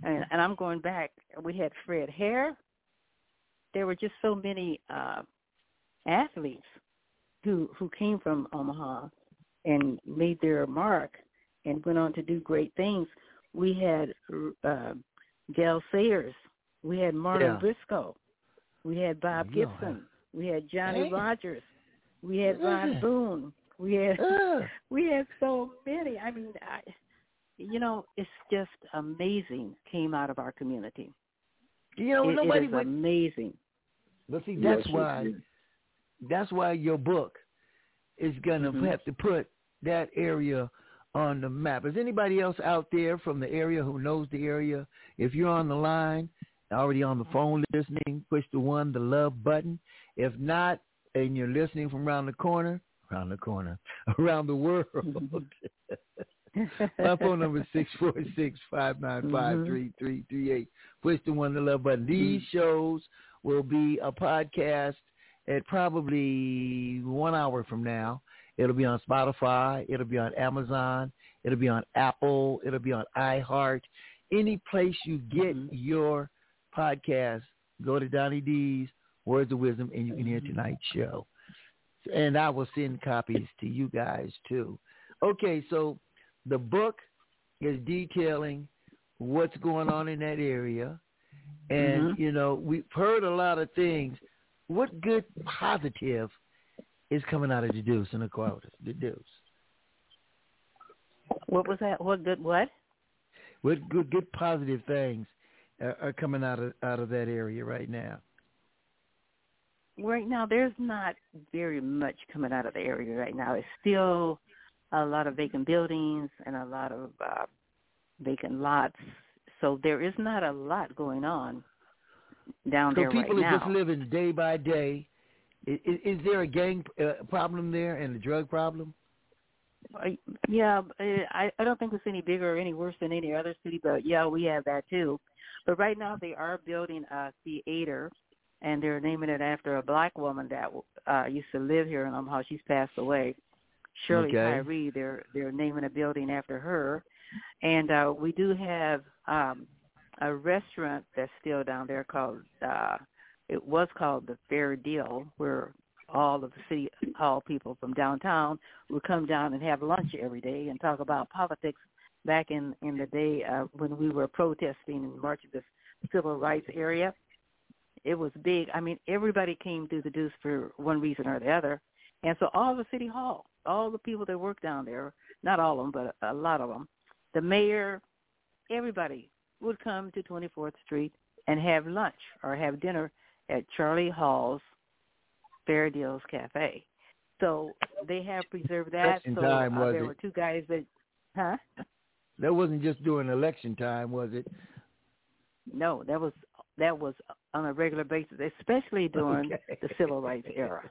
E: and, and I'm going back. We had Fred Hare. There were just so many uh, athletes who who came from Omaha and made their mark and went on to do great things. We had uh, Gale Sayers. We had Marlin
A: Yeah.
E: Briscoe. We had Bob
A: Yeah.
E: Gibson. We had Johnny
A: Hey.
E: Rodgers. We had Ron Boone. We had
A: Uh, [LAUGHS]
E: we had so many. I mean, I, you know, it's just amazing came out of our community.
A: You know,
E: It-
A: nobody
E: it is
A: would.
E: amazing.
A: But see, that's
F: it
A: why.
F: is.
A: That's why your book is gonna
E: Mhm.
A: have to put that area on the map. Is anybody else out there from the area who knows the area? If you're on the line, already on the phone listening, push the one, the love button. If not, and you're listening from around the corner, around the corner, [LAUGHS] around the world. [LAUGHS] [LAUGHS] My phone number is six four six five nine five three mm-hmm. three three eight. Push the one the love button. These mm-hmm. shows will be a podcast at probably one hour from now. It'll be on Spotify. It'll be on Amazon. It'll be on Apple. It'll be on iHeart. Any place you get mm-hmm. your podcast, go to Donnie D's Words of Wisdom, and you can hear tonight's show. And I will send copies to you guys too. Okay, so the book is detailing what's going on in that area. And,
E: Mhm.
A: you know, we've heard a lot of things. What good positive is coming out of the Deuce and the Quotas, the Deuce?
E: What was that? What good? What?
A: What good, good positive things are, are coming out of out of that area right now?
E: Right now, there's not very much coming out of the area right now. It's still a lot of vacant buildings and a lot of uh, vacant lots. So there is not a lot going on down
A: So
E: there
A: people
E: right
A: are
E: now.
A: just living day by day. Is, is there a gang uh, problem there and a drug problem?
E: Uh, Yeah, uh, I I don't think it's any bigger or any worse than any other city, but yeah, we have that too. But right now they are building a theater, and they're naming it after a black woman that uh used to live here in Omaha. She's passed away, Shirley
A: Okay.
E: Tyree. They're they're naming a building after her, and uh, we do have um, a restaurant that's still down there called. Uh, it was called the Fair Deal, where all of the city hall people from downtown would come down and have lunch every day and talk about politics. Back in in the day uh, when we were protesting and marching the civil rights area, it was big. I mean, everybody came through the Deuce for one reason or the other, and so all the city hall, all the people that work down there, not all of them, but a lot of them, the mayor, everybody would come to 24th Street and have lunch or have dinner at Charlie Hall's Fair Deals Cafe. So they have preserved that.
A: Election
E: so
A: time,
E: uh, there
A: it?
E: were two guys that, huh?
A: That wasn't just during election time, was it?
E: No, that was that was on a regular basis, especially during
A: Okay.
E: the civil rights era.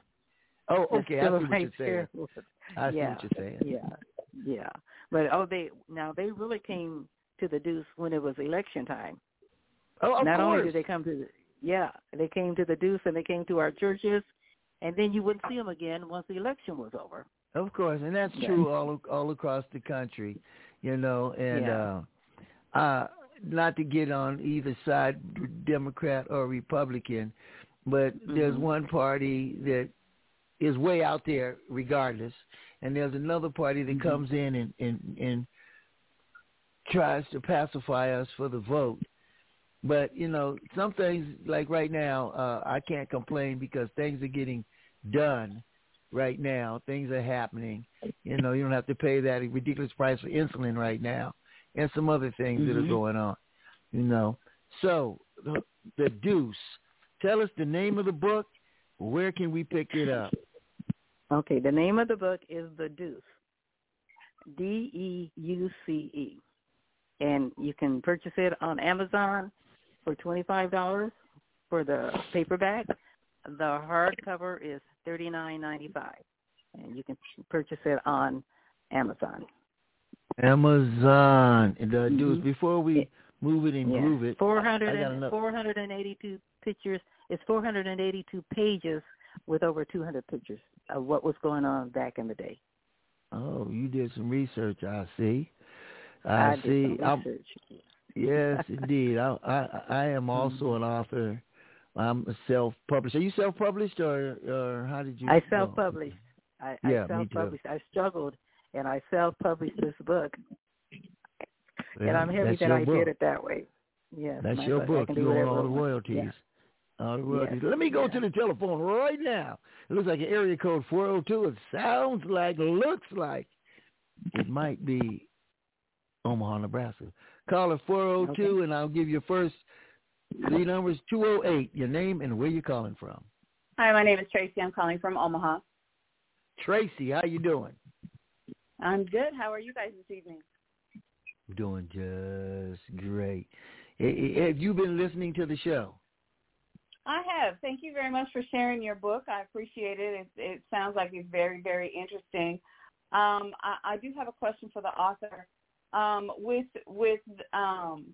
A: Oh, okay. I see what you're saying. I see
E: yeah,
A: what you're saying.
E: Yeah, yeah. But oh, they now they really came to the Deuce when it was election time.
A: Oh, of
E: Not
A: course.
E: only did they come to the yeah, they came to the Deuce and they came to our churches, and then you wouldn't see them again once the election was over.
A: Of course, and that's
E: Yeah.
A: true all all across the country, you know. And
E: Yeah.
A: uh, uh, not to get on either side, Democrat or Republican, but there's
E: Mhm.
A: one party that is way out there, regardless, and there's another party that
E: Mhm.
A: comes in and and and tries to pacify us for the vote. But you know, some things like right now, uh, I can't complain because things are getting done right now. Things are happening. You know, you don't have to pay that ridiculous price for insulin right now, and some other things that are
E: Mhm.
A: going on. You know, so the, the Deuce. Tell us the name of the book. Where can we pick it up?
E: Okay, the name of the book is The Deuce, D E U C E, and you can purchase it on Amazon for twenty five dollars for the paperback. The hardcover is thirty nine ninety five, and you can purchase it on Amazon.
A: Amazon. The Deuce.
E: Mhm.
A: Before we move it and
E: Yeah.
A: groove it,
E: 400 and, 482 pictures. It's 482 pages with over 200 pictures of what was going on back in the day.
A: Oh, you did some research. I see. I,
E: did
A: see. yes, indeed. I, I I am [LAUGHS] mm-hmm. also an author. I'm a self-published. Are you self-published or or how did you?
E: I self-published. I,
A: Yeah,
E: I self-published. I struggled, and I self-published this book, Yeah,
A: and
E: I'm happy that I
A: book.
E: did it that way. Yes,
A: That's your
E: I
A: book. You own all the royalties.
E: Yeah.
A: All.
E: Yes,
A: Let me go
E: yeah.
A: to the telephone right now. It looks like an area code 402. It sounds like, looks like it might be Omaha, Nebraska. Call it 402, and I'll give you first three numbers 208, your name and where you're calling from.
G: Hi, my name is Tracy. I'm calling from Omaha.
A: Tracy, how you doing?
G: I'm good. How are you guys this evening?
A: Doing just great. Have you been listening to the show?
G: I have. Thank you very much for sharing your book. I appreciate it. It, it sounds like it's very, very interesting. Um, I, I do have a question for the author. Um, with with um,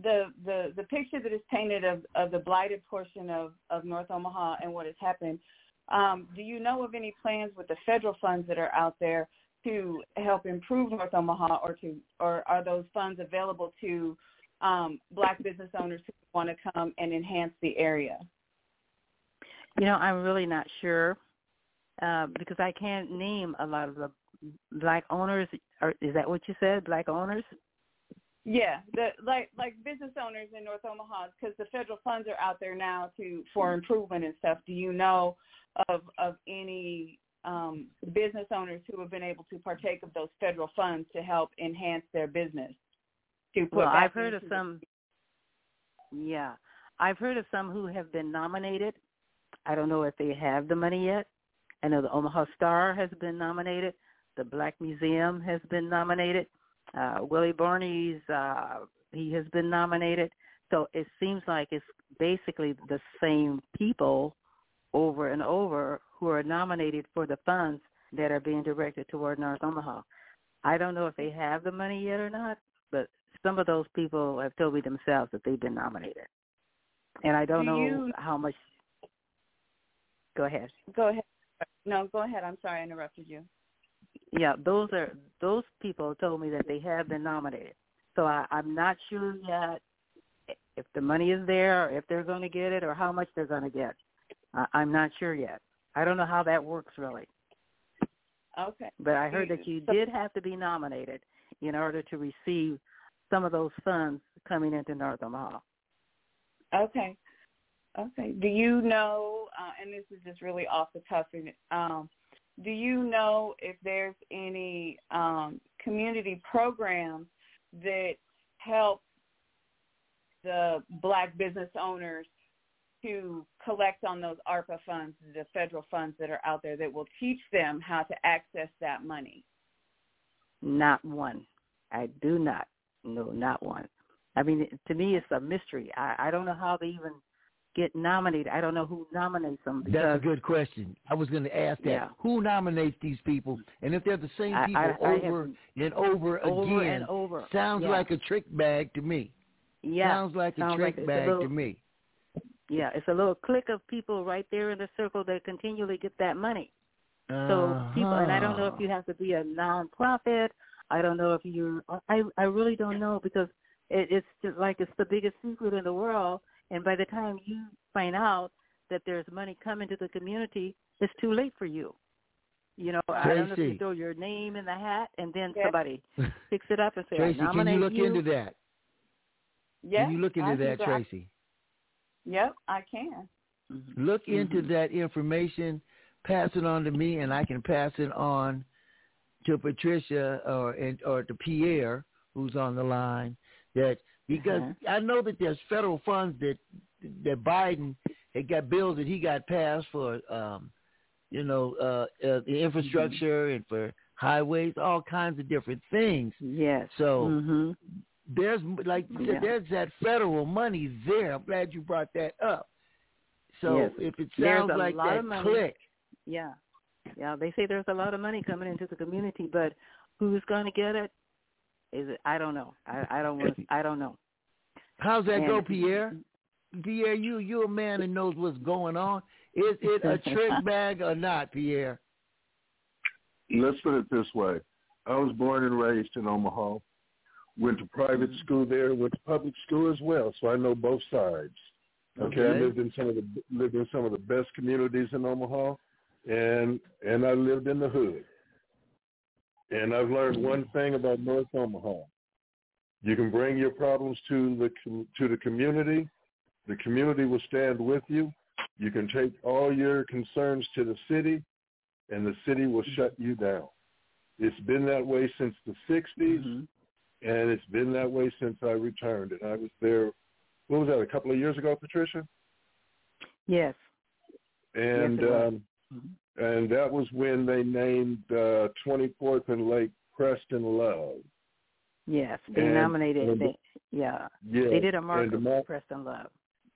G: the the the picture that is painted of, of the blighted portion of, of North Omaha and what has happened, um, do you know of any plans with the federal funds that are out there to help improve North Omaha, or to or are those funds available to um, black business owners who want to come and enhance the area?
E: You know, I'm really not sure uh, because I can't name a lot of the black owners. Or is that what you said? Black owners?
G: Yeah, the like like business owners in North Omaha because the federal funds are out there now to for improvement and stuff. Do you know of of any um, business owners who have been able to partake of those federal funds to help enhance their business? To put
E: Well, I've heard of some. Yeah, I've heard of some who have been nominated. I don't know if they have the money yet. I know the Omaha Star has been nominated. The Black Museum has been nominated. Uh, Willie Barney's uh, he has been nominated. So it seems like it's basically the same people over and over who are nominated for the funds that are being directed toward North Omaha. I don't know if they have the money yet or not, but some of those people have told me themselves that they've been nominated. And I don't
G: Do
E: know
G: you-
E: how much. Go ahead.
G: Go ahead. No, go ahead. I'm sorry I interrupted you.
E: yeah, those are those people told me that they have been nominated. So I, I'm not sure yet if the money is there, or if they're going to get it, or how much they're going to get. I, I'm not sure yet. I don't know how that works really.
G: Okay.
E: But I heard that you did have to be nominated in order to receive some of those funds coming into North Omaha.
G: Okay. Okay. Do you know, uh, and this is just really off the cuff, um, do you know if there's any um, community programs that help the black business owners to collect on those ARPA funds, the federal funds that are out there that will teach them how to access that money?
E: Not one. I do not. No, not one. I mean, to me, it's a mystery. I, I don't know how they even get nominated. I don't know who nominates them.
A: That's a good question. I was going to ask that.
E: Yeah.
A: Who nominates these people? And if they're the same people
E: I- I
A: over and over,
E: over
A: again,
E: and over.
A: sounds
E: Yeah.
A: like a trick bag to me.
E: Yeah,
A: sounds like a trick
E: like it's a
A: bag
E: little-
A: to me.
E: Yeah, it's a little clique of people right there in the circle that continually get that money. So people, and I don't know if ah. you have to be a nonprofit. I don't know if you're. I I really don't know because it, it's just like it's the biggest secret in the world. And by the time you find out that there's money coming to the community, it's too late for you. You know, I don't know if you throw your name in the hat and then
G: Yeah.
E: somebody [LAUGHS] picks it up and say,
A: Tracy,
E: I
A: can you look into that?
G: Yeah.
A: Can you look into
G: I
A: that,
G: can-
A: Tracy?
G: Yep, I can.
E: Mhm.
A: Look into
E: Mhm.
A: that information, pass it on to me, and I can pass it on to Patricia or and or to Pierre, who's on the line. That because
E: Uh-huh.
A: I know that there's federal funds that that Biden had got bills that he got passed for, um, you know, uh, uh, the infrastructure and for highways, all kinds of different things.
E: Yes.
A: So
E: hmm
A: there's like
E: Yeah.
A: there's that federal money there. I'm glad you brought that up. So
E: Yes.
A: if it sounds like that click,
E: Yeah. Yeah, they say there's a lot of money coming into the community, but who's going to get it? Is it? I don't know. I I don't want. I don't know.
A: how's that go, Pierre? Pierre, you you're a man that knows what's going on. Is it a [LAUGHS] trick bag or not, Pierre?
F: Let's put it this way. I was born and raised in Omaha. Went to private
A: Mm-hmm.
F: school there, went to public school as well, so I know both sides. Okay, I
A: Okay.
F: lived in some of the lived in some of the best communities in Omaha, and and I lived in the hood. And I've learned one thing about North Omaha: you can bring your problems to the to the community. The community will stand with you. You can take all your concerns to the city, and the city will shut you down. It's been that way since the 60s,
E: Mhm.
F: and it's been that way since I returned. And I was there, what was that, a couple of years ago, Patricia?
E: Yes.
F: And
E: Yes, it was.
F: um, And that was when they named uh, 24th and Lake Preston Love.
E: Yes. They
F: And-
E: nominated.
F: and-
E: They, yeah.
F: Yeah,
E: They did a
F: and
E: marker
F: the
E: for Preston Love.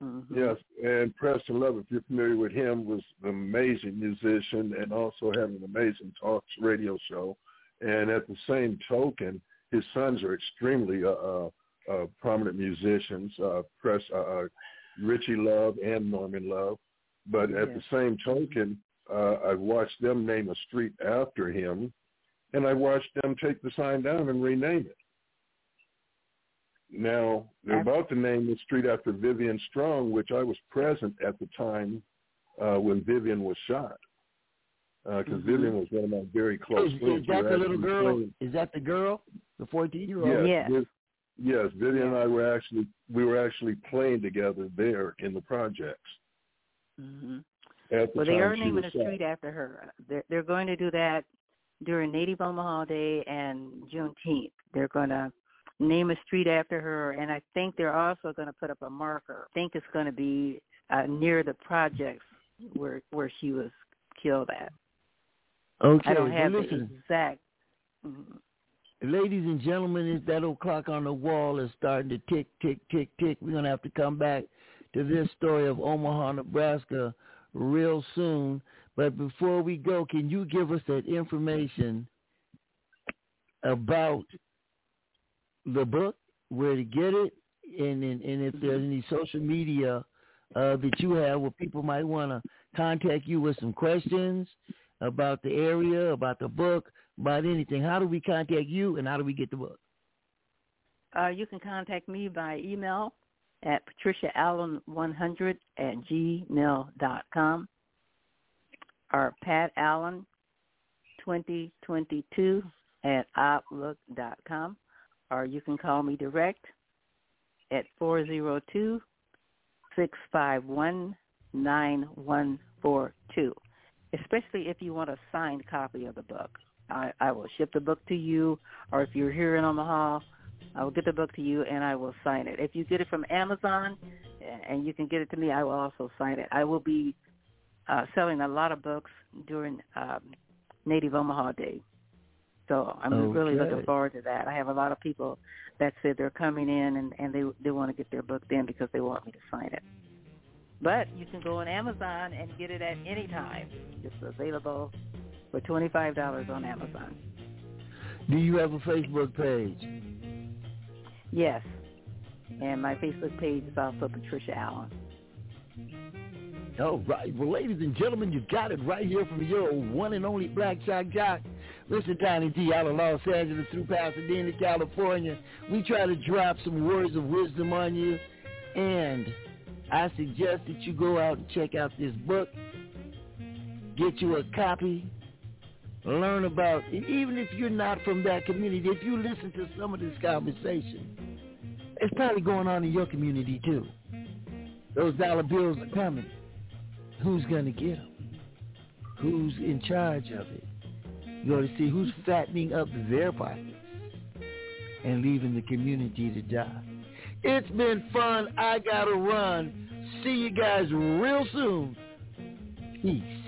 E: hmm
F: Yes, and Preston Love, if you're familiar with him, was an amazing musician and also had an amazing talk radio show. And at the same token, his sons are extremely uh, uh, uh, prominent musicians, uh, Press, uh, uh, Richie Love and Norman Love. But at the same token, uh, I watched them name a street after him, and I watched them take the sign down and rename it. Now they're about to name the street after Vivian Strong, which I was present at the time uh, when Vivian was shot, because
E: Mhm.
F: Vivian was one of my very close
A: Is,
F: friends.
A: is that the little girl?
F: playing-
A: Is that the girl? The fourteen year old?
F: Yes,
E: Yes.
F: Viv- yes. Vivian and I were actually we were actually playing together there in the projects
E: hmm
F: at the
E: Well, they are naming a street after her. They're they're going to do that during Native Omaha Day and Juneteenth. They're going to name a street after her, and I think they're also going to put up a marker. I think it's going to be uh, near the projects where where she was killed at.
A: Okay.
E: I don't
A: well,
E: have the
A: listen,
E: exact. mhm.
A: ladies and gentlemen, is that old clock on the wall is starting to tick, tick, tick, tick. We're gonna have to come back to this story of Omaha, Nebraska, real soon. But before we go, can you give us that information about the book, where to get it, and and, and if there's any social media uh, that you have where people might want to contact you with some questions about the area, about the book, about anything, how do we contact you and how do we get the book?
E: Uh, you can contact me by email at patriciaallen100 at gmail dot com. Or Pat Allen 2022 at outlook dot com. Or you can call me direct at 402 651 9142 especially if you want a signed copy of the book. I, I will ship the book to you, or if you're here in Omaha, I will get the book to you and I will sign it. If you get it from Amazon and you can get it to me, I will also sign it. I will be uh, selling a lot of books during um, Native Omaha Day. So I'm
A: okay.
E: really looking forward to that. I have a lot of people that said they're coming in and, and they they want to get their book then because they want me to sign it. But you can go on Amazon and get it at any time. It's available for $25 on Amazon.
A: Do you have a Facebook page?
E: Yes. And my Facebook page is also Patricia Allen.
A: All right. Well, ladies and gentlemen, you got it right here from your one and only Black Shock Jock. Listen, Donnie D out of Los Angeles through Pasadena, California. We try to drop some words of wisdom on you. And I suggest that you go out and check out this book. Get you a copy. Learn about. Even if you're not from that community, if you listen to some of this conversation, it's probably going on in your community too. Those dollar bills are coming. Who's going to get them? Who's in charge of it? You got to see who's fattening up their pockets and leaving the community to die. It's been fun. I got to run. See you guys real soon. Peace.